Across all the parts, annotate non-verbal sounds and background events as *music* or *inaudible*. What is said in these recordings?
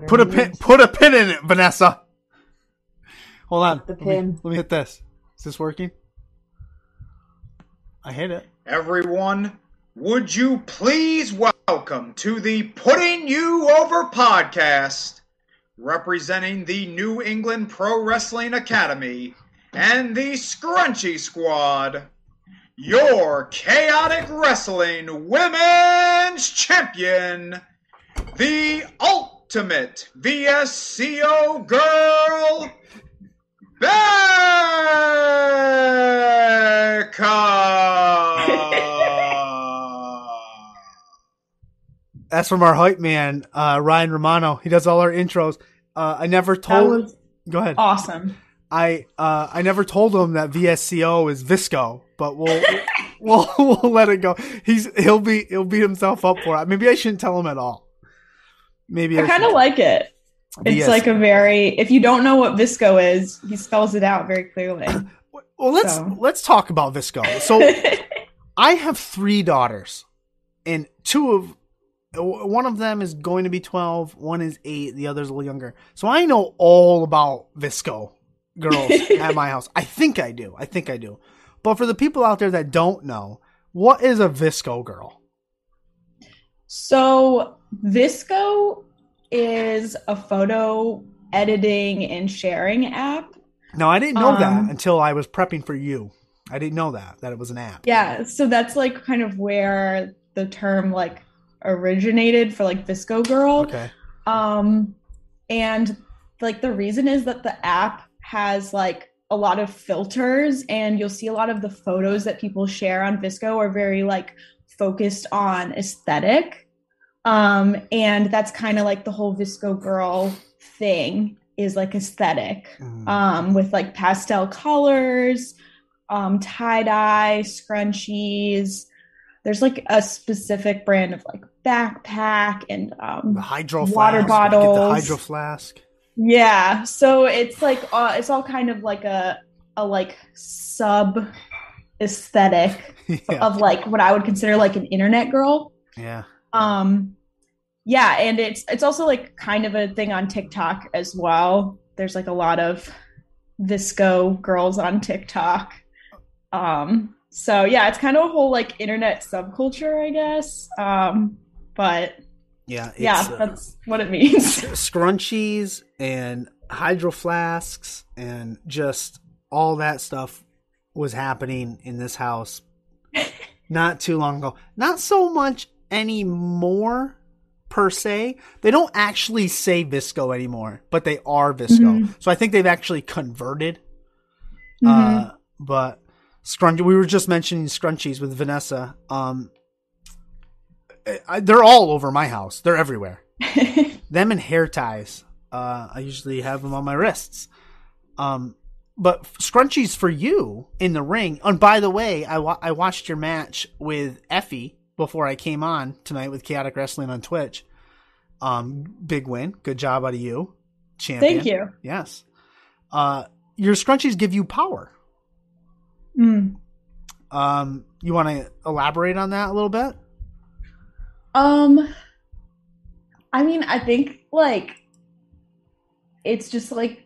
matter. Put a pin. Put a pin in it, Vanessa. Hold on. The Let me- pin. Let me, hit this. Is this working? I hit it. Everyone, would you please welcome to the Putting You Over podcast, representing the New England Pro Wrestling Academy and the Scrunchy Squad, your chaotic wrestling women's champion, the ultimate VSCO girl, Becca. *laughs* That's from our hype man, uh, Ryan Romano. He does all our intros. Uh, I never That told. was Go ahead. awesome. I uh, I never told him that VSCO is Visco, but we'll *laughs* we'll we'll let it go. He's he'll be he'll beat himself up for it. Maybe I shouldn't tell him at all. Maybe I, I kind of like it. It's VS. like a very if you don't know what Visco is, he spells it out very clearly. *clears throat* Well, let's so. let's talk about Visco. So *laughs* I have three daughters, and two of one of them is going to be twelve. One is eight. The other's a little younger. So I know all about Visco girls *laughs* at my house. I think I do. I think I do. But for the people out there that don't know, what is a Visco girl? So Visco is a photo editing and sharing app. No, I didn't know Um, that until I was prepping for you. I didn't know that that it was an app. Yeah, so that's like kind of where the term like originated for like Visco girl. Okay. Um, and like the reason is that the app has like a lot of filters, and you'll see a lot of the photos that people share on Visco are very like focused on aesthetic. Um, and that's kind of like the whole Visco girl thing is like aesthetic, Mm. um, with like pastel colors, um, tie dye, scrunchies. There's like a specific brand of like backpack and um, the hydro water flask. Get the hydro flask. yeah, so it's like uh, it's all kind of like a a like sub aesthetic *laughs* yeah. of like what I would consider like an internet girl. yeah. Um yeah, and it's it's also like kind of a thing on TikTok as well. There's like a lot of Visco girls on TikTok. Um so yeah, it's kind of a whole like internet subculture, I guess. Um but Yeah. It's, yeah, uh, that's what it means. *laughs* scrunchies and hydro flasks and just all that stuff was happening in this house not too long ago. Not so much anymore per se. They don't actually say Visco anymore, but they are Visco. Mhm. So I think they've actually converted. Mhm. Uh, but scrunch. We were just mentioning scrunchies with Vanessa. Um, I, they're all over my house. They're everywhere *laughs* them and hair ties. Uh, I usually have them on my wrists. Um, but scrunchies for you in the ring. And by the way, I wa- I watched your match with Effy before I came on tonight with Chaotic Wrestling on Twitch. Um, big win. Good job out of you, champion. Thank you. Yes. Uh, your scrunchies give you power. Mm. Um, you want to elaborate on that a little bit? Um, I mean, I think like it's just like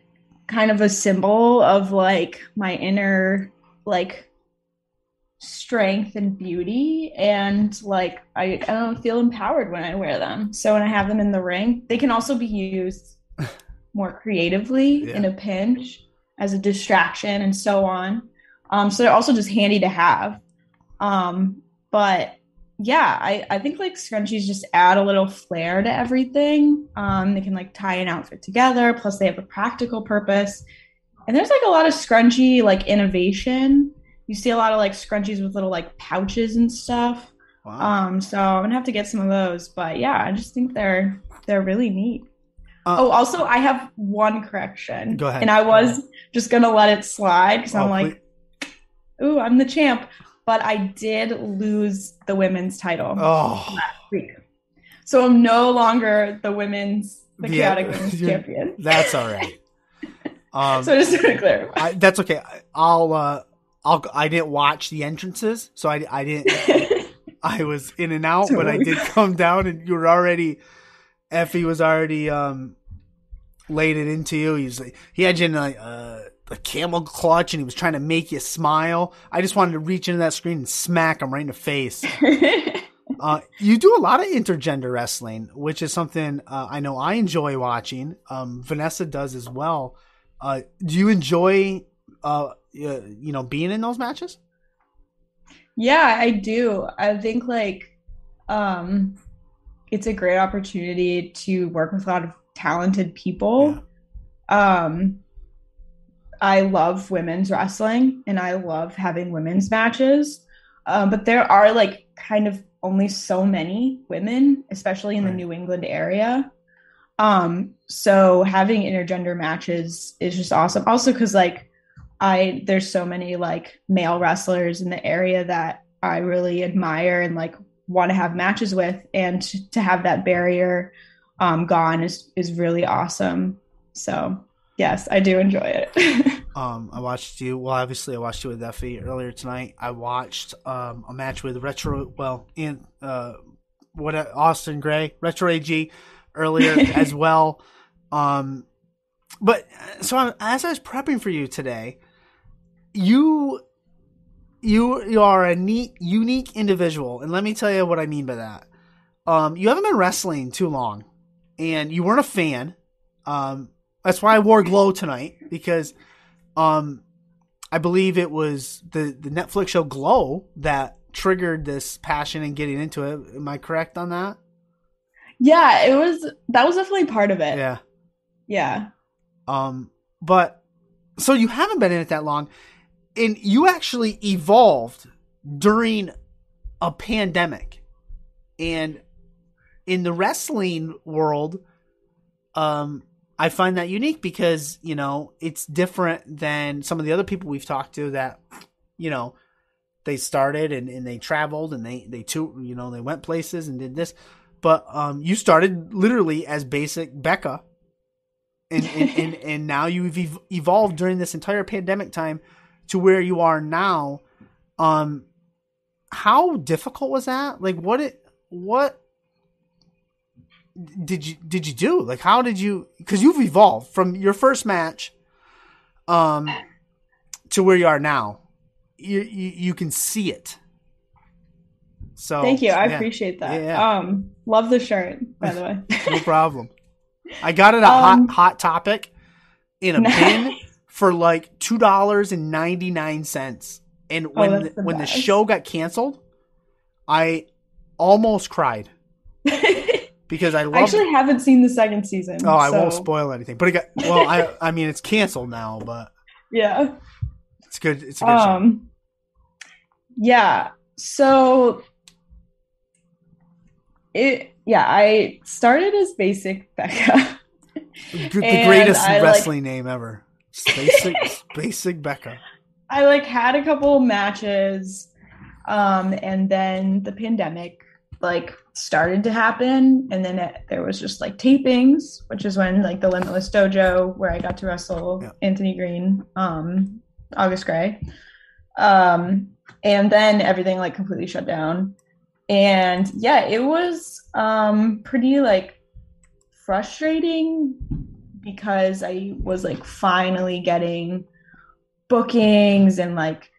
kind of a symbol of like my inner like strength and beauty and like I, I don't feel empowered when I wear them. So when I have them in the ring, they can also be used *laughs* more creatively Yeah. in a pinch as a distraction and so on. Um, so they're also just handy to have. Um, but yeah, I, I think like scrunchies just add a little flair to everything. Um, they can like tie an outfit together, plus they have a practical purpose. And there's like a lot of scrunchy like innovation. You see a lot of like scrunchies with little like pouches and stuff. Wow. Um, so I'm gonna have to get some of those. But yeah, I just think they're they're really neat. Uh, oh, also I have one correction. Go ahead. And I was just gonna let it slide because Oh, I'm like, ooh, I'm the champ. But I did lose the women's title oh, last week. So I'm no longer the women's the Yeah, chaotic *laughs* women's champion. *laughs* that's all right. *laughs* Um, so just to clarify. I, that's okay. I- I'll uh, I'll I didn't watch the entrances, so I I didn't. I was in and out, but I did come down, and you were already. Effy was already um laid it into you. He's like, he had you in like uh, a camel clutch, and he was trying to make you smile. I just wanted to reach into that screen and smack him right in the face. *laughs* Uh, you do a lot of intergender wrestling, which is something uh, I know I enjoy watching. Um, Vanessa does as well. Uh, do you enjoy, uh, you know, being in those matches? Yeah, I do. I think like um, it's a great opportunity to work with a lot of talented people. Yeah. Um, I love women's wrestling and I love having women's matches. Um, but there are like kind of only so many women, especially in right. the New England area. Um, so having intergender matches is just awesome. Also, because like I there's so many like male wrestlers in the area that I really admire and like want to have matches with, and to, to have that barrier um, gone is is really awesome. So yes, I do enjoy it. *laughs* Um, I watched you. Well, obviously, I watched you with Effy earlier tonight. I watched um, a match with Retro. Well, in uh, what August Grey, Retro AG, earlier *laughs* as well. Um, but so I'm, as I was prepping for you today, you you you are a neat, unique individual, and let me tell you what I mean by that. Um, you haven't been wrestling too long, and you weren't a fan. Um, that's why I wore glow tonight because um, I believe it was the the Netflix show Glow that triggered this passion and getting into it. Am I correct on that? Yeah, it was. That was definitely part of it. Yeah. Yeah. Um, but so you haven't been in it that long, and you actually evolved during a pandemic, and in the wrestling world, um, I find that unique because, you know, it's different than some of the other people we've talked to that, you know, they started and, and they traveled and they, they too, you know, they went places and did this. But um, you started literally as basic Becca. And, and, *laughs* and, and now you've ev- evolved during this entire pandemic time to where you are now. Um, how difficult was that? Like, what it, what did you did you do? Like, how did you? Because you've evolved from your first match, um, to where you are now. You you, you can see it. So thank you. I yeah. appreciate that. Yeah. Um, love the shirt, by the way. *laughs* no problem. I got it at um, hot hot topic in a *laughs* bin for like two dollars and ninety nine cents. And oh, when oh, the, when best. the show got canceled, I almost cried. *laughs* because I, I actually haven't seen the second season. Oh, so. I won't spoil anything. But it got well. I I mean, it's canceled now, but *laughs* yeah, it's good. It's a good um, show. Yeah. So it yeah, I started as basic Becca. the greatest I, wrestling like, name ever. Basic basic Becca. *laughs* I like had a couple matches um and then the pandemic like started to happen and then it, there was just like tapings which is when like the limitless dojo where i got to wrestle yeah. anthony greene um august grey um and then everything like completely shut down and yeah it was um pretty like frustrating because i was like finally getting bookings and like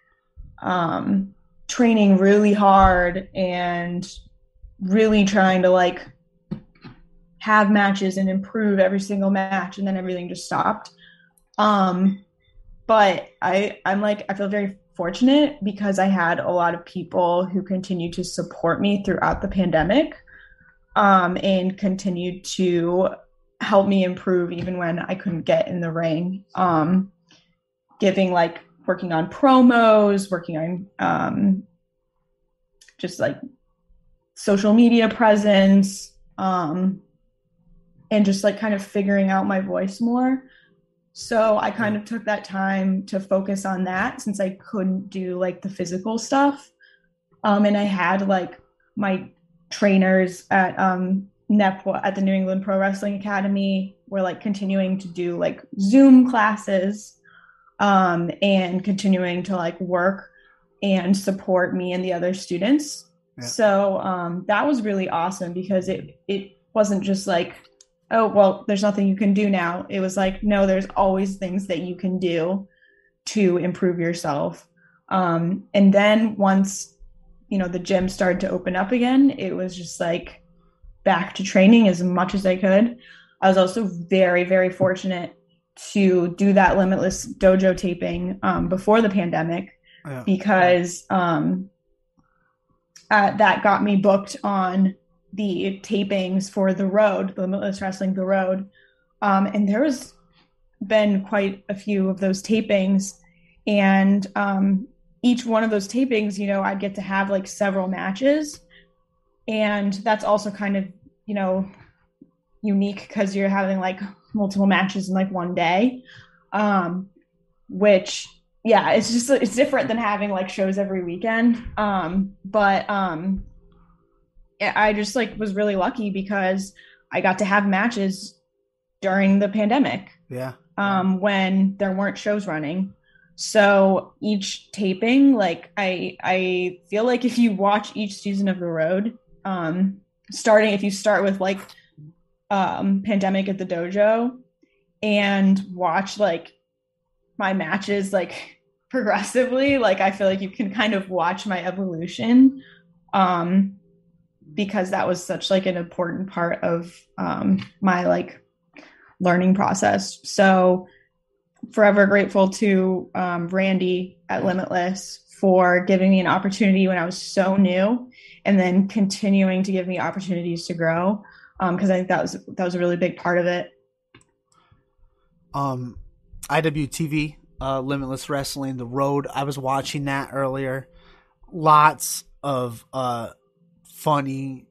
um training really hard and really trying to like have matches and improve every single match and then everything just stopped. Um but i i'm like i feel very fortunate because i had a lot of people who continued to support me throughout the pandemic um and continued to help me improve even when i couldn't get in the ring. Um giving like working on promos working on um just like social media presence um, and just like kind of figuring out my voice more. So I kind of took that time to focus on that since I couldn't do like the physical stuff. Um, and I had like my trainers at um, NEPWA at the New England Pro Wrestling Academy were like continuing to do like Zoom classes um, and continuing to like work and support me and the other students so um, that was really awesome because it it wasn't just like oh, well, there's nothing you can do now. It was like, no, there's always things that you can do to improve yourself. Um, and then once, you know, the gym started to open up again, it was just like back to training as much as I could. I was also very, very fortunate to do that limitless dojo taping um, before the pandemic yeah. because um, uh, that got me booked on the tapings for the road, the Limitless Wrestling the Road. Um, and there's been quite a few of those tapings. And um, each one of those tapings, you know, I'd get to have like several matches. And that's also kind of, you know, unique because you're having like multiple matches in like one day. Um, which yeah, it's just it's different than having like shows every weekend. Um, but um I just like was really lucky because I got to have matches during the pandemic. Yeah. Um, when there weren't shows running. So each taping, like I I feel like if you watch each season of the road, um, starting if you start with like um pandemic at the dojo and watch like my matches like progressively, like I feel like you can kind of watch my evolution. Um because that was such like an important part of um, my like learning process. So forever grateful to um, Randy at Limitless for giving me an opportunity when I was so new, and then continuing to give me opportunities to grow. Because um, I think that was that was a really big part of it. Um, IWTV, uh, Limitless Wrestling, The Road. I was watching that earlier. Lots of uh funny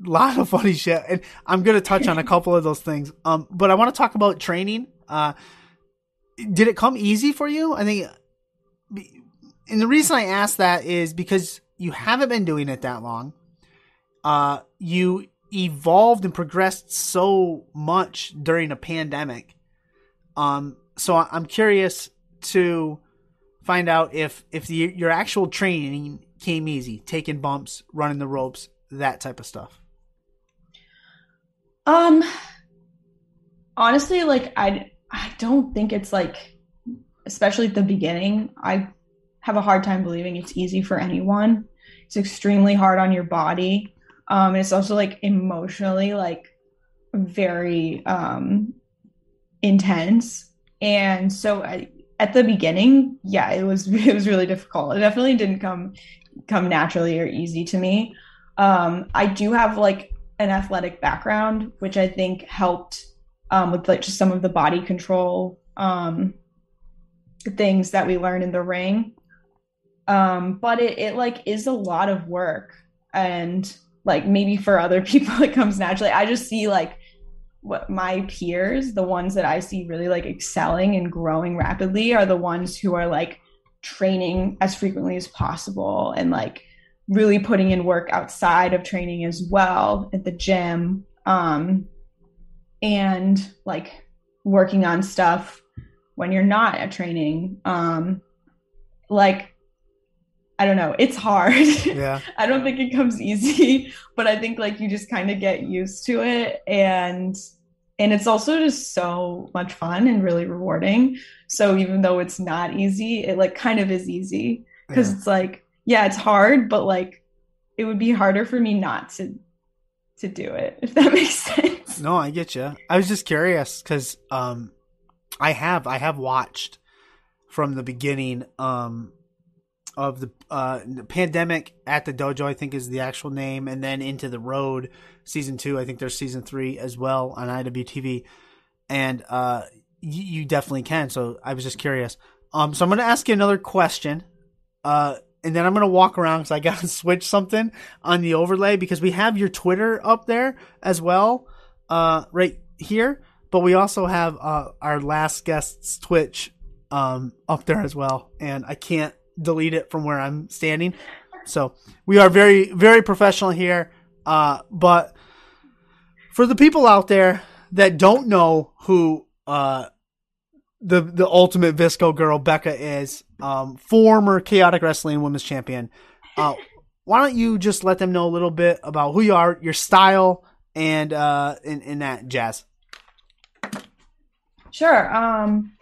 lot of funny shit. And i'm gonna touch on a couple of those things. Um but i want to talk about training. Uh did it come easy for you? I think and the reason i ask that is because you haven't been doing it that long. Uh you evolved and progressed so much during a pandemic. Um so i'm curious to find out if if the, your actual training came easy taking bumps running the ropes that type of stuff? Um honestly like I I don't think it's like especially at the beginning, I have a hard time believing it's easy for anyone. It's extremely hard on your body. Um it's also like emotionally like very um intense. And so I at the beginning, yeah, it was *laughs* it was really difficult. It definitely didn't come come naturally or easy to me. Um, I do have like an athletic background, which I think helped um, with like just some of the body control um, things that we learn in the ring. Um, but it, it like is a lot of work, and like maybe for other *laughs* people it comes naturally. I just see like what my peers, the ones that I see really like excelling and growing rapidly, are the ones who are like training as frequently as possible and like really putting in work outside of training as well at the gym um, and like working on stuff when you're not at training. Um, like i don't know it's hard yeah *laughs* i don't think it comes easy *laughs* but i think like you just kind of get used to it and and it's also just so much fun and really rewarding so even though it's not easy it like kind of is easy because yeah. it's like yeah, it's hard, but like it would be harder for me not to to do it if that *laughs* makes sense. No, I get you. I was just curious because um, I have I have watched from the beginning um of the uh pandemic at the dojo I think is the actual name and then into the road season 2 I think there's season 3 as well on IWTV and uh you definitely can. So I was just curious. Um so I'm to ask you another question uh and then I'm gonna walk around because I gotta *laughs* switch something on the overlay because we have your Twitter up there as well, uh, right here. But we also have uh, our last guest's Twitch um, up there as well, and I can't delete it from where I'm standing. So we are very very professional here. Uh, but for the people out there that don't know who uh, the the ultimate Visco girl Becca is um, former chaotic wrestling women's champion. Uh, why don't you just let them know a little bit about who you are, your style, and uh, in, in that jazz? Sure. Um,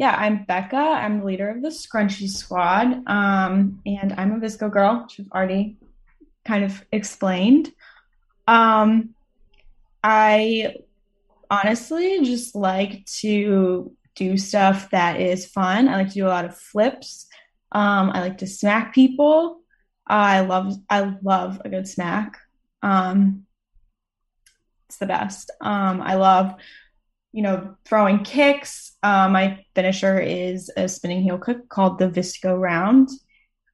yeah, I'm Becca. I'm the leader of the Scrunchy Squad, um, and I'm a Visco girl, which I've already kind of explained. Um, I honestly just like to do stuff that is fun. I like to do a lot of flips. Um, I like to smack people. I love I love a good smack. Um, it's the best. Um, I love you know throwing kicks. Uh, my finisher is a spinning heel kick called the Visco round.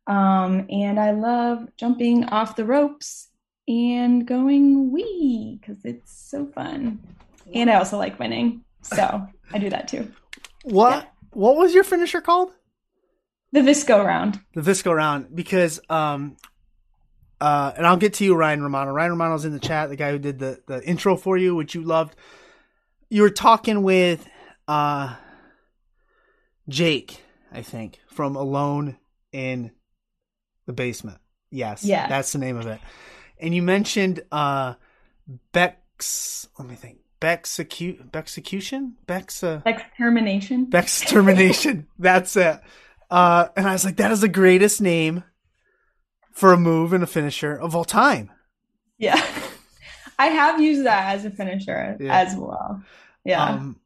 Um, and I love jumping off the ropes and going wee because it's so fun. And I also like winning, so *laughs* I do that too. What Yeah. what was your finisher called? The Visco round. The Visco round because um uh and I'll get to you Ryan Romano. Ryan Romano's in the chat, the guy who did the the intro for you which you loved. You were talking with uh Jake, I think, from Alone in the Basement. Yes. Yeah. That's the name of it. And you mentioned uh Beck's let me think. Beck's execution? Beck's uh Extermination. Bex termination. *laughs* That's it. Uh, and I was like, that is the greatest name for a move and a finisher of all time. Yeah. *laughs* I have used that as a finisher Yeah. as well. Yeah. Um,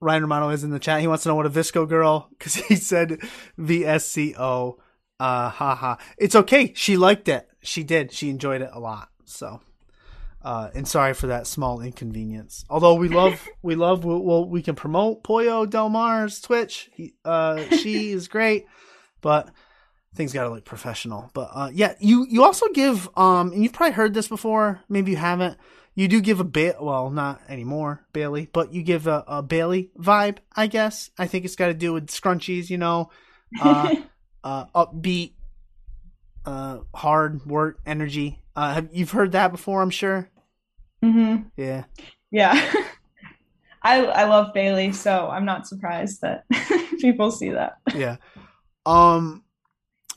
Ryan Romano is in the chat. He wants to know what a Visco girl because he said VSCO. Uh, haha. It's okay. She liked it. She did. She enjoyed it a lot. So, uh, and sorry for that small inconvenience. Although we love, *laughs* we love, we'll, we'll, we can promote Pollo Del Mar's Twitch. He, uh, she *laughs* is great, but things got to look professional. But uh, yeah, you you also give um, and you've probably heard this before. Maybe you haven't. You do give a bit, well, not anymore, Bayley, but you give a, a Bayley vibe, I guess. I think it's got to do with scrunchies, you know, uh, *laughs* uh, upbeat, uh, hard work, energy. Uh, have you've heard that before? I'm sure. Mm-hmm. Yeah. Yeah. *laughs* I I love Bayley, so I'm not surprised that *laughs* people see that. yeah. Um,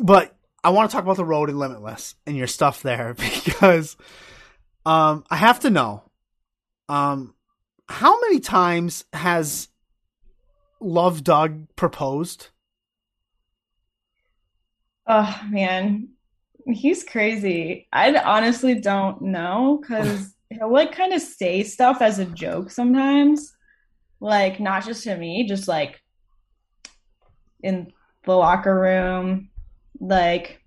but I want to talk about the road and limitless and your stuff there *laughs* because, um, I have to know, um, how many times has Love Doug proposed? Oh man, he's crazy. I honestly don't know because *laughs* he'll like kind of say stuff as a joke sometimes, like not just to me, just like in the locker room, like,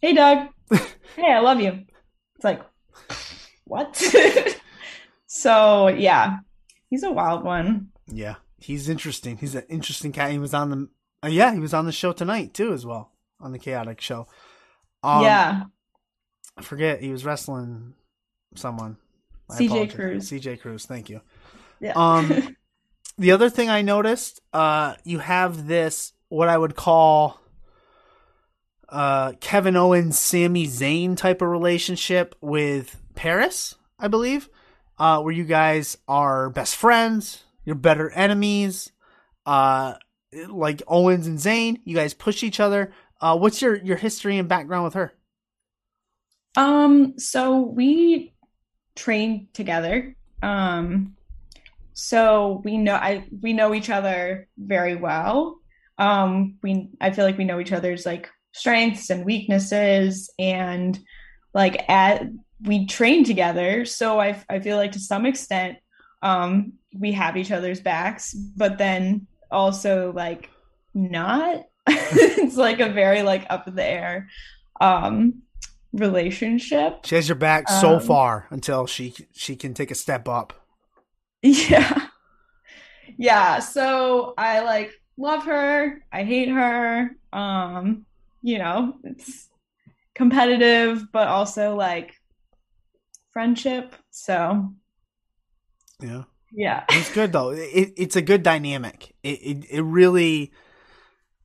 "Hey, Doug. *laughs* hey, I love you." It's like, what? *laughs* so yeah, he's a wild one. Yeah, he's interesting. He's an interesting cat. He was on the, uh, yeah, he was on the show tonight too, as well on the Chaotic Show. Um, yeah, I forget he was wrestling someone. I CJ apologize. Cruz. CJ Cruz. Thank you. yeah. Um, *laughs* the other thing I noticed, uh, you have this what I would call uh Kevin Owens, Sami Zayn type of relationship with Paris, I believe, uh, where you guys are best friends, you're better enemies. Uh, like Owens and Zayn, you guys push each other. Uh, what's your your history and background with her? Um, so we trained together. Um, so we know I we know each other very well. Um, we I feel like we know each other's like strengths and weaknesses and like at we train together. So I I feel like to some extent um we have each other's backs, but then also like not. *laughs* it's like a very like up in the air um relationship. She has your back so Um, far until she she can take a step up. Yeah. Yeah, so I like love her, I hate her. Um, you know, it's competitive but also like friendship. So, Yeah. yeah. It's good though. It, it's a good dynamic. It, it it really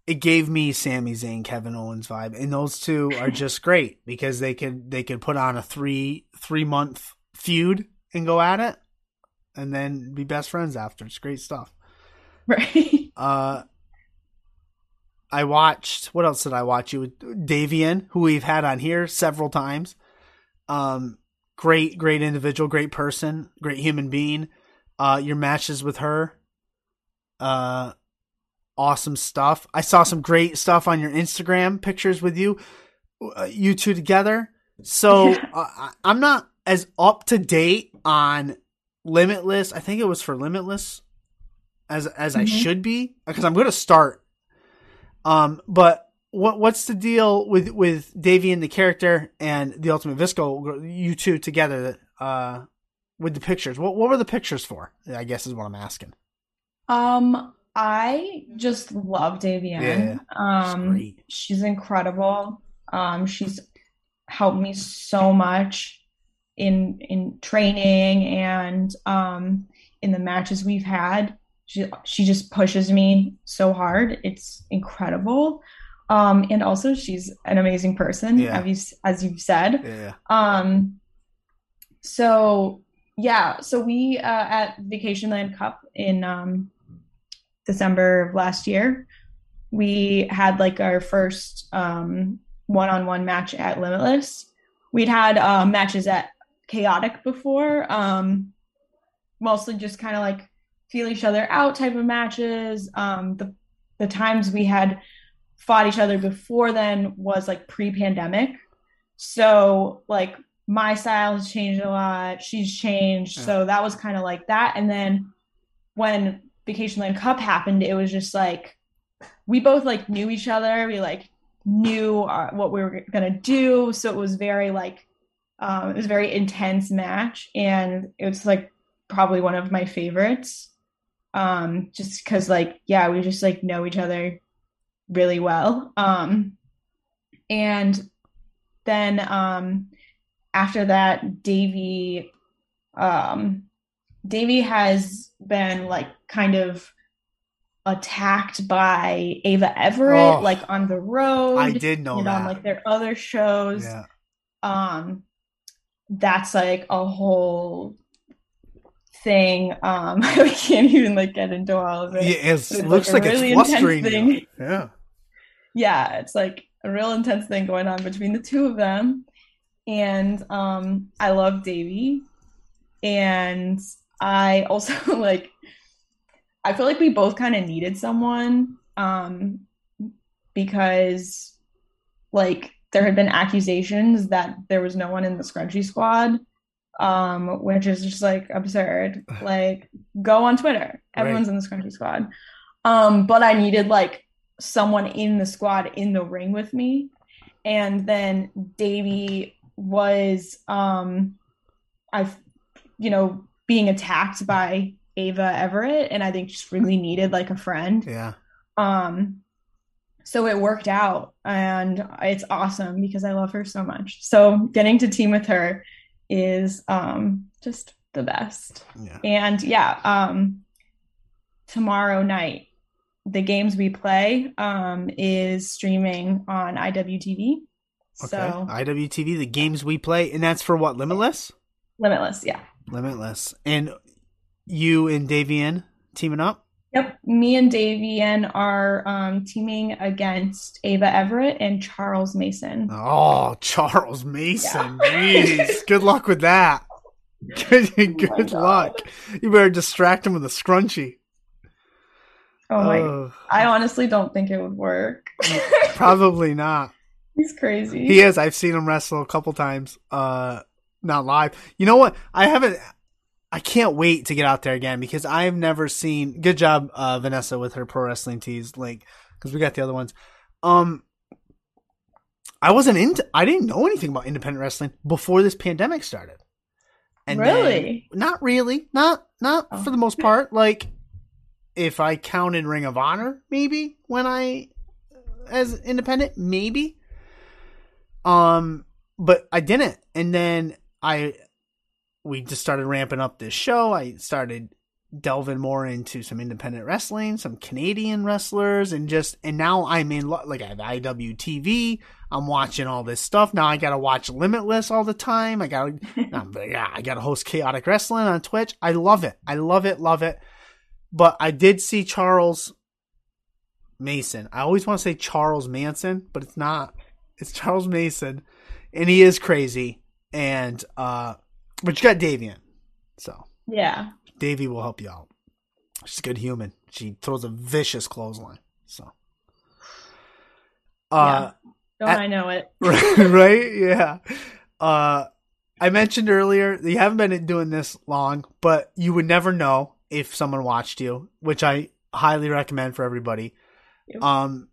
it gave me Sami Zayn, Kevin Owens vibe, and those two are *laughs* just great because they could they could put on a three three month feud and go at it, and then be best friends after. It's great stuff. *laughs* Right. Uh, I watched. What else did I watch? You with Davienne, who we've had on here several times. Um, great, great individual, great person, great human being. Uh, your matches with her Uh, awesome stuff. I saw some great stuff on your Instagram pictures with you, uh, you two together. So uh, I- I'm not as up to date on Limitless. I think it was for Limitless as as I Mhm. should be because I'm going to start. Um, but what what's the deal with with Davienne the character and the Ultimate Visco? You two together, uh, with the pictures. What what were the pictures for? I guess is what I'm asking. Um, I just love Davienne. Yeah, She's Um, great. she's incredible. Um, she's helped me so much in in training and um in the matches we've had. She she just pushes me so hard. It's incredible. Um, and also she's an amazing person, Yeah. as you as you've said. Yeah. Um, so yeah, so we uh, at Vacationland Cup in um, December of last year, we had like our first um, one-on-one match at Limitless. We'd had uh, matches at Chaotic before, um, mostly just kind of like feel each other out type of matches. Um, the the times we had fought each other before then was like pre-pandemic. So like my style has changed a lot. She's changed. Yeah. So that was kind of like that. And then when Vacationland Cup happened, it was just like we both like knew each other. We like knew uh, what we were gonna do. So it was very like um, it was very intense match, and it was like probably one of my favorites. Um, just because like yeah, we just like know each other really well. Um, and then um, after that, Davey, um, Davey has been like kind of attacked by Ava Everett, Oh. like on the road I did know that. on like their other shows. yeah. Um, that's like a whole thing. Um, *laughs* we can't even like get into all of it. Yeah, it looks like like, really it's flustering thing. Yeah. yeah, it's like a real intense thing going on between the two of them. And um I love Davey. And I also *laughs* like I feel like we both kind of needed someone um because like there had been accusations that there was no one in the scrunchy squad um which is just like absurd. *sighs* Like go on twitter. Everyone's in the scrunchy squad. Um but i needed like someone in the squad in the ring with me. And then davey was um i you know being attacked by ava everett and i think just really needed like a friend. Yeah. um, so it worked out and it's awesome because I love her so much. So getting to team with her is um just the best. Yeah. And yeah, um tomorrow night the games we play um is streaming on IWTV. Okay. So IWTV, the games we play, and that's for what? Limitless? limitless, yeah. Limitless. And you and Davienne teaming up? Yep, me and Davienne are um, teaming against Ava Everett and Charles Mason. Oh, Charles Mason. Jeez. Good luck with that. Good, *laughs* good Oh God. luck. You better distract him with a scrunchie. Oh my Oh, I honestly don't think it would work. *laughs* probably not. *laughs* He's crazy. He is. I've seen him wrestle a couple times. Uh, not live. You know what? I haven't. I can't wait to get out there again because I've never seen. Good job, uh, Vanessa, with her pro wrestling tees. Like, because we got the other ones. Um, I wasn't into. I didn't know anything about independent wrestling before this pandemic started. then- Really? not really. Not not Oh. for the most part. Like, if I counted Ring of Honor, maybe when I as independent, maybe. Um, but I didn't, and then I we just started ramping up this show. I started delving more into some independent wrestling, some Canadian wrestlers, and just and now I'm in like I have IWTV. I'm watching all this stuff now. I gotta watch Limitless all the time. I gotta *laughs* yeah, I gotta host Chaotic Wrestling on Twitch. I love it. I love it. Love it. But I did see Charles Mason. I always want to say Charles Manson, but it's not. It's Charles Mason, and he is crazy. And uh, but you got Davienne, so yeah. Davy will help you out. She's a good human. she throws a vicious clothesline. So, uh, Don't At- I know it? *laughs* right? Yeah. Uh, I mentioned earlier you haven't been doing this long, but you would never know if someone watched you, which I highly recommend for everybody. Um,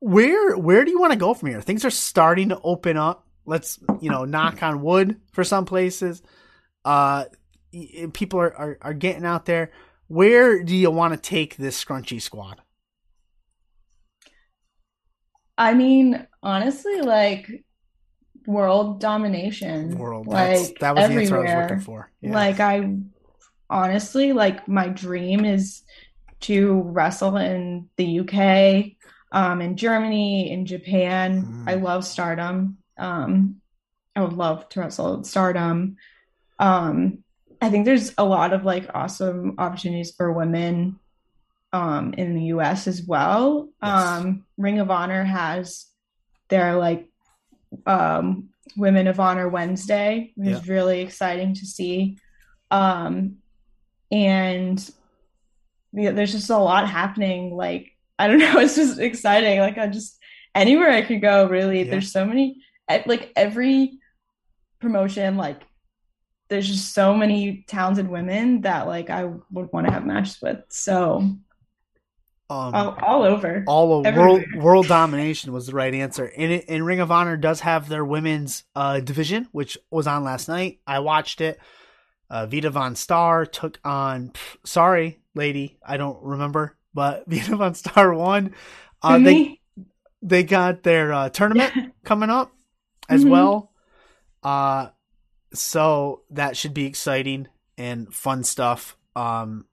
where where do you want to go from here? Things are starting to open up. Let's you know knock on wood for some places. Uh, people are, are, are getting out there. Where do you want to take this scrunchy squad? I mean, honestly, like world domination. World. Like That's, that was the answer I was everywhere. looking for. Yeah. Like I honestly like my dream is to wrestle in the UK, um, in Germany, in Japan. Mm. I love Stardom. Um, I would love to wrestle Stardom. Um, I think there's a lot of like awesome opportunities for women um in the US as well. Yes. Um Ring of Honor has their like um Women of Honor Wednesday, which is really exciting to see. Um and yeah, there's just a lot happening like I don't *laughs* know, it's just exciting. Like I just anywhere I could go really. Yeah. There's so many like every promotion like there's just so many talented women that like I would want to have matches with. So um, all, all over. all of world world domination was the right answer. And, it, and Ring of Honor does have their women's uh, division, which was on last night. I watched it. Uh, Vita VonStarr took on. pff, sorry, lady, I don't remember, but *laughs* Vita VonStarr won. Uh, they they got their uh, tournament *laughs* coming up as Mhm. well. Uh, so that should be exciting and fun stuff. Um,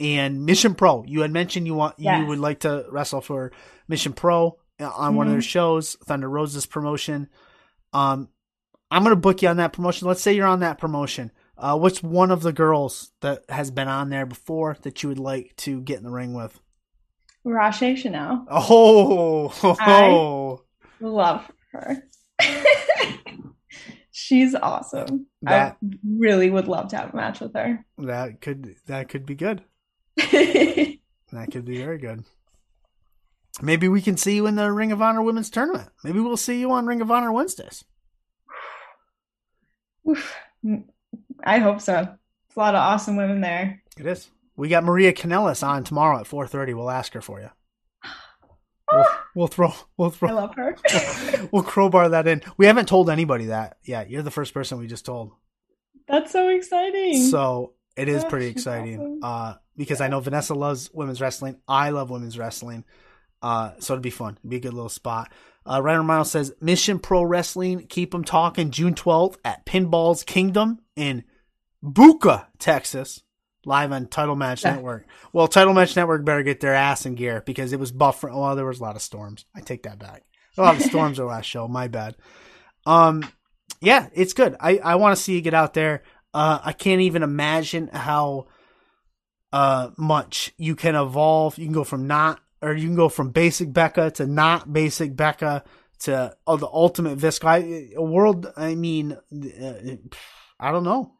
and Mission Pro, you had mentioned you want you would like to wrestle for Mission Pro uh, on one of Mhm. their shows, Thunder Rosa's promotion. Um, I'm gonna book you on that promotion. Let's say you're on that promotion. Uh, what's one of the girls that has been on there before that you would like to get in the ring with? Rache Chanel. Oh, *laughs* oh, Love her. *laughs* She's awesome. That- I really would love to have a match with her. that could that could be good. *laughs* That could be very good. Maybe we can see you in the Ring of Honor Women's Tournament. Maybe we'll see you on Ring of Honor Wednesdays. Oof. I hope so. There's a lot of awesome women there. It is. We got Maria Kanellis on tomorrow at 4:30. We'll ask her for you. We'll, throw. we'll throw I love her. *laughs* we'll crowbar that in. We haven't told anybody that yet. You're the first person we just told. That's so exciting. So it is Yeah, pretty exciting. awesome. Uh, because I know Vanessa loves women's wrestling. I love women's wrestling. Uh, so it'd be fun. It'd be a good little spot. Uh, Ryan Romano says Mission Pro Wrestling. Keep them talking. June 12th at Pinballz Kingdom in Buda, Texas. Live on Title Match Yeah. Network. Well, Title Match Network better get their ass in gear because it was buffering. Well, there was a lot of storms. I take that back. A lot of storms our last show. My bad. Um, yeah, it's good. I, I want to see you get out there. Uh, I can't even imagine how uh much you can evolve. You can go from not, or you can go from basic Becca to not basic Becca to oh, the ultimate Visco. I, a world. I mean, uh, I don't know.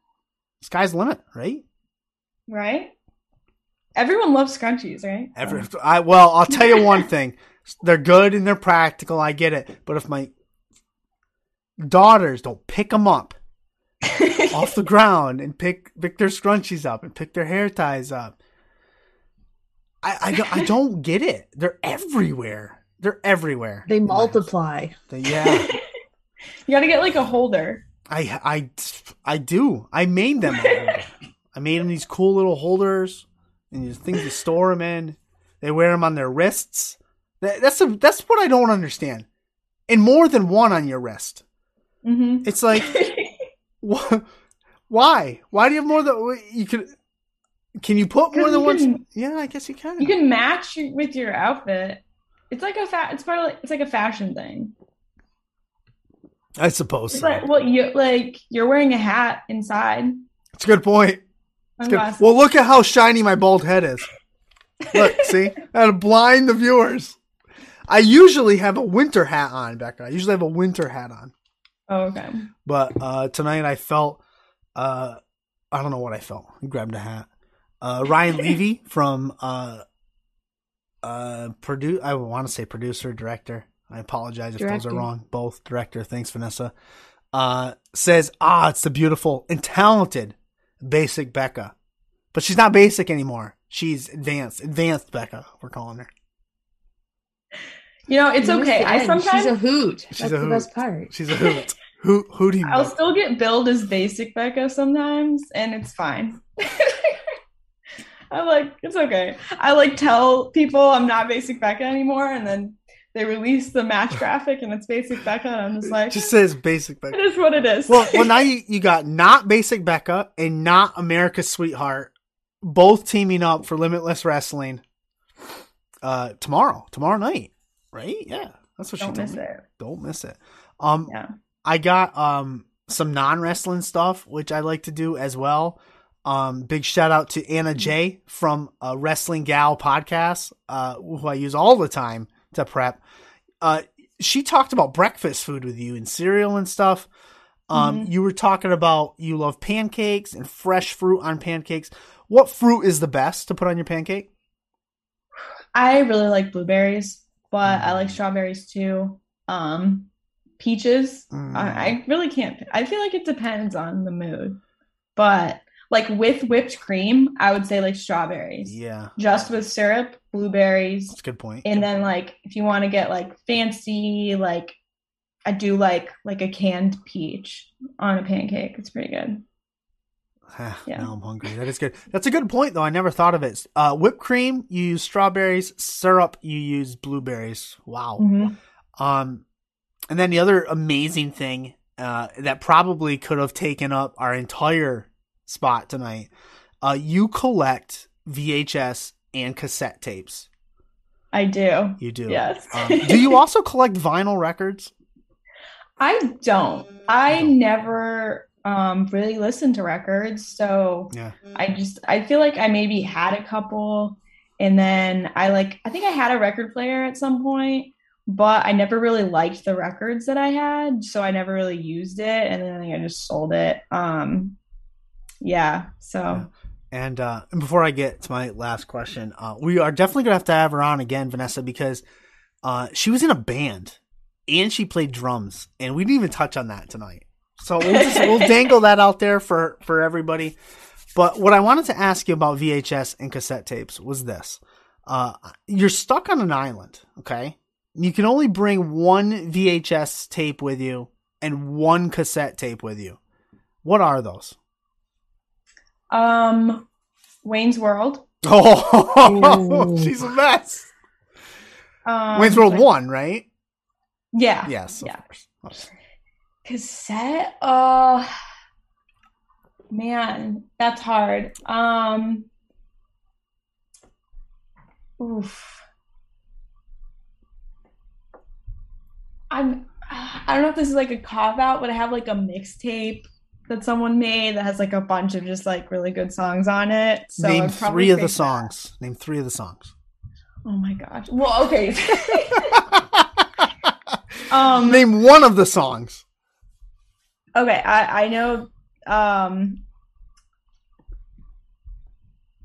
Sky's the limit, right? Right? Everyone loves scrunchies, right? Every, I well, I'll tell you one thing: they're good and they're practical. I get it, but if my daughters don't pick them up *laughs* off the ground and pick pick their scrunchies up and pick their hair ties up, I I, don't- I don't get it. They're everywhere. They're everywhere. They multiply. They- yeah, *laughs* you got to get like a holder. I I I do. I made them. *laughs* I made them these cool little holders and these things to store them in. They wear them on their wrists. That, that's a, that's what I don't understand. And more than one on your wrist. hmm It's like *laughs* wh- why? Why do you have more than you could? Can you put more than one? can- Yeah, I guess you can. you can match with your outfit. It's like a fa- it's part of it's like a fashion thing. I suppose It's so. like well, you like you're wearing a hat inside. It's a good point. Well, look at how shiny my bald head is. Look, *laughs* see, I had to blind the viewers. I usually have a winter hat on, Becca. I usually have a winter hat on, oh, okay. but uh, tonight I felt, uh, I don't know what I felt. I grabbed a hat. Uh, Ryan *laughs* Levy from uh, uh, produ- I want to say producer, director. I apologize if those are wrong. Both director. Thanks, Vanessa. Uh, says, ah, it's the beautiful and talented basic Becca, but she's not basic anymore. She's advanced, advanced Becca. We're calling her. You know, it's okay. the I sometimes she's a hoot. She's That's a the hoot. best part. She's a hoot. Who who I'll know? still get billed as basic Becca sometimes, and it's fine. *laughs* I like it's okay. I like tell people I'm not basic Becca anymore, and then they release the match graphic, and it's basic Becca, and I'm just It like, just says basic Becca. it is what it is. well, well, now you, you got not basic Becca and not America's sweetheart, both teaming up for Limitless Wrestling. Uh, tomorrow, tomorrow night, right? Yeah, that's what don't she told miss me. it. Don't miss it. Um, Yeah. I got um some non wrestling stuff which I like to do as well. Um, big shout out to Anna J from uh, Wrestling Gal podcast, uh, who I use all the time to prep. Uh, she talked about breakfast food with you and cereal and stuff. Um, Mhm. you were talking about you love pancakes and fresh fruit on pancakes. What fruit is the best to put on your pancake? I really like blueberries, but I like Mm. strawberries too. Um, peaches. Mm. I, I really can't. I feel like it depends on the mood, but like with whipped cream, I would say like strawberries. Yeah, Just with syrup, blueberries, that's a good point. and then like if you want to get like fancy, like I do like like a canned peach on a pancake. It's pretty good. *sighs* Yeah. Now I'm hungry. That is good. That's a good point, though. I never thought of it. Uh, whipped cream, you use strawberries. Syrup, you use blueberries. Wow. Mhm. Um, and then the other amazing thing uh, that probably could have taken up our entire spot tonight. Uh, you collect VHS and cassette tapes. I do. You do. Yes. Um, do you also collect vinyl records? *laughs* I don't. I never um really listen to records, so Yeah. I just I feel like I maybe had a couple and then I like I think I had a record player at some point, but I never really liked the records that I had, so I never really used it and then I think I just sold it. Um yeah, so Yeah. And uh, and before I get to my last question, uh, we are definitely gonna have to have her on again, Vanessa, because uh, she was in a band and she played drums, and we didn't even touch on that tonight. So we'll, just, we'll *laughs* dangle that out there for for everybody. But what I wanted to ask you about VHS and cassette tapes was this: uh, you're stuck on an island, okay? You can only bring one VHS tape with you and one cassette tape with you. What are those? Um Wayne's World. Oh, *laughs* Ooh. she's a mess. Um Wayne's World one, right? Yeah. Yes, of Yeah. course. Cassette? Oh man, that's hard. Um oof. I'm I don't know if this is like a cop out, but I have like a mixtape that someone made that has like a bunch of just like really good songs on it. So Name three of the pick that. songs. Name three of the songs. Oh my gosh. Well, okay. *laughs* um Name one of the songs. Okay, I I know um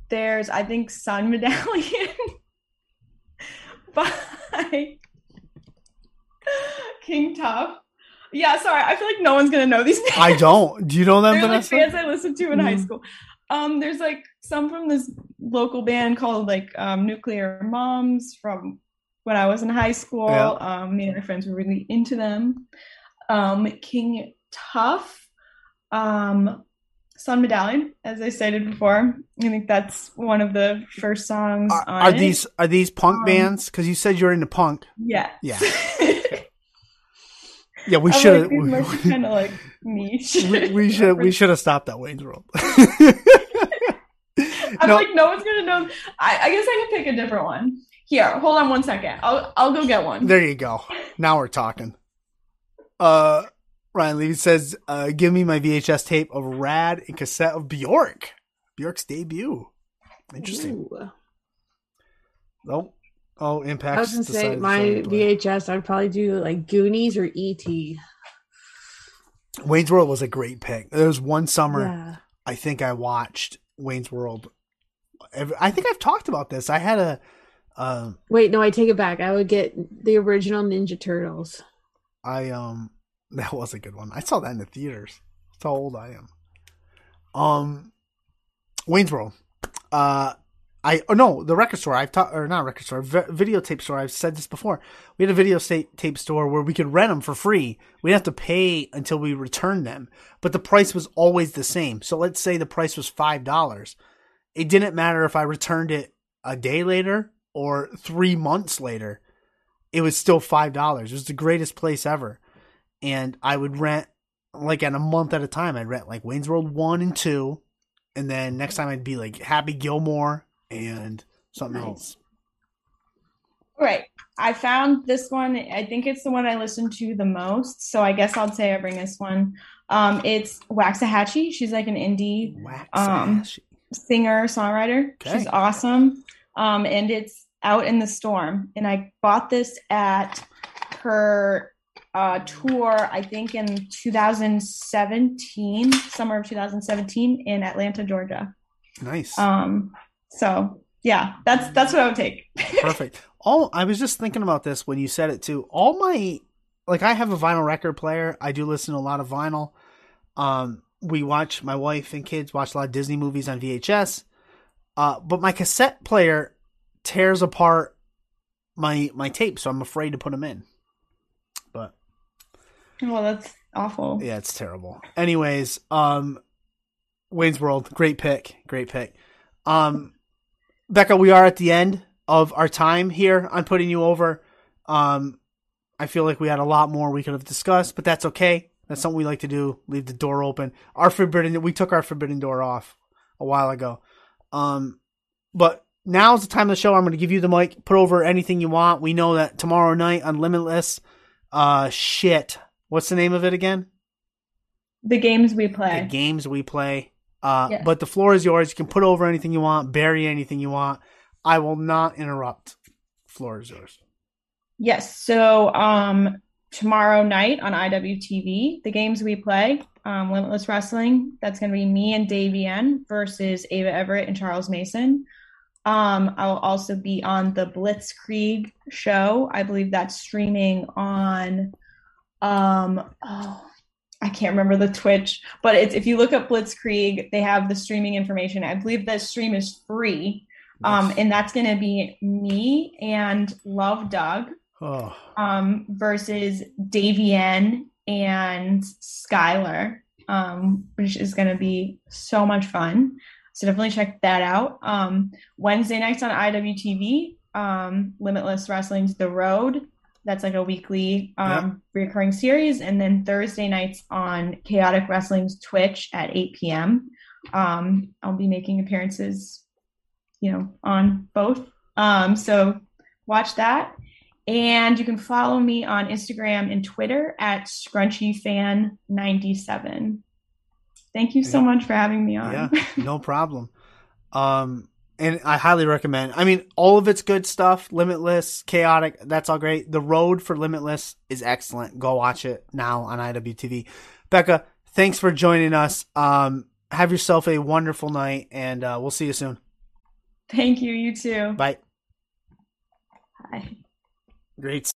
there's I think Sun Medallion *laughs* by *laughs* King Tuff. Yeah, sorry, I feel like no one's gonna know these names. I don't. Do you know them, They're like Vanessa? bands I listened to in high Mhm. school. Um, there's like some from this local band called like um, Nuclear Moms from when I was in high school. Yeah. Um, me and my friends were really into them. Um, King Tuff, um, Sun Medallion, as I stated before. I think that's one of the first songs. Are, on are these are these punk Um, bands? Because you said you're into punk. Yeah. Yeah. *laughs* Yeah, we should like, these must *laughs* kind of like niche. we, we *laughs* should we should have stopped at Wayne's World. I'm No. like, no one's gonna know. I, I guess I can pick a different one. Here, hold on one second. I'll I'll go get one. There you go. Now we're talking. Uh, Ryan Lee says, uh, "Give me my VHS tape of Rad and cassette of Bjork. Bjork's debut. Interesting. Ooh. Oh, oh, Impact. I was gonna say my. VHS. I'd probably do like Goonies or ET. Wayne's World was a great pick. There was one summer Yeah. I think I watched Wayne's World I think I've talked about this. I had a, um, Wait, no, I take it back. I would get the original Ninja Turtles. I um, *laughs* that was a good one. I saw that in the theaters. That's how old I am. Um, Wayne's World. Uh, I oh no, the record store. I've taught or not record store, v- videotape store. I've said this before. We had a videotape store where we could rent them for free. We didn't have to pay until we returned them, but the price was always the same. So let's say the price was five dollars. It didn't matter if I returned it a day later or three months later. It was still five dollars. It was the greatest place ever, and I would rent like at a month at a time. I'd rent like Wayne's World one and two, and then next time I'd be like Happy Gilmore and something Nice. else. All right. I found this one. I think it's the one I listen to the most. So I guess I'll say I bring this one. Um, it's Waxahatchee. She's like an indie Um, singer songwriter. Okay. She's awesome. Um, and it's out in the storm. And I bought this at her uh, tour, I think in 2017, summer of 2017 in Atlanta, Georgia. nice, Um, so yeah, that's that's what I would take. *laughs* perfect. All I was just thinking about this when you said it too. All my like, I have a vinyl record player. I do listen to a lot of vinyl. Um, we watch my wife and kids watch a lot of Disney movies on VHS. Uh, but my cassette player tears apart my my tape, so I'm afraid to put them in. But well, that's awful. Yeah, it's terrible. Anyways, um Wayne's World, great pick, great pick. Um Becca, we are at the end of our time here on putting you over. Um I feel like we had a lot more we could have discussed, but that's okay. That's something we like to do, leave the door open. Our forbidden we took our forbidden door off a while ago. Um but now's the time of the show. I'm going to give you the mic. Put over anything you want. We know that tomorrow night on Limitless, uh, shit. What's the name of it again? The games we play. the games we play. Uh, Yes. But the floor is yours. You can put over anything you want, bury anything you want. I will not interrupt. Floor is yours. Yes. So um tomorrow night on IWTV, the games we play, um, Limitless Wrestling, that's gonna be me and Dave Davienne versus Ava Everett and Charles Mason. Um, I will also be on the Blitzkrieg show. I believe that's streaming on um oh I can't remember the Twitch, but it's if you look up Blitzkrieg, they have the streaming information. I believe the stream is free. Um, and that's gonna be me and Love Doug oh, um, versus Davienne and Skylar, um, which is going to be so much fun. So definitely check that out. Um, Wednesday nights on IWTV, um, Limitless Wrestling's The Road. That's like a weekly um, recurring series. And then Thursday nights on Chaotic Wrestling's Twitch at 8 p.m. Um, I'll be making appearances, you know, on both. Um, so watch that. And you can follow me on Instagram and Twitter at scrunchiefan97. Thank you so Yeah. much for having me on. yeah, *laughs* no problem. Um, and I highly recommend. I mean, all of it's good stuff. Limitless, chaotic. That's all great. The road for Limitless is excellent. Go watch it now on IWTV. Becca, thanks for joining us. Um, have yourself a wonderful night, and uh, we'll see you soon. Thank you. You too. Bye. Bye. Great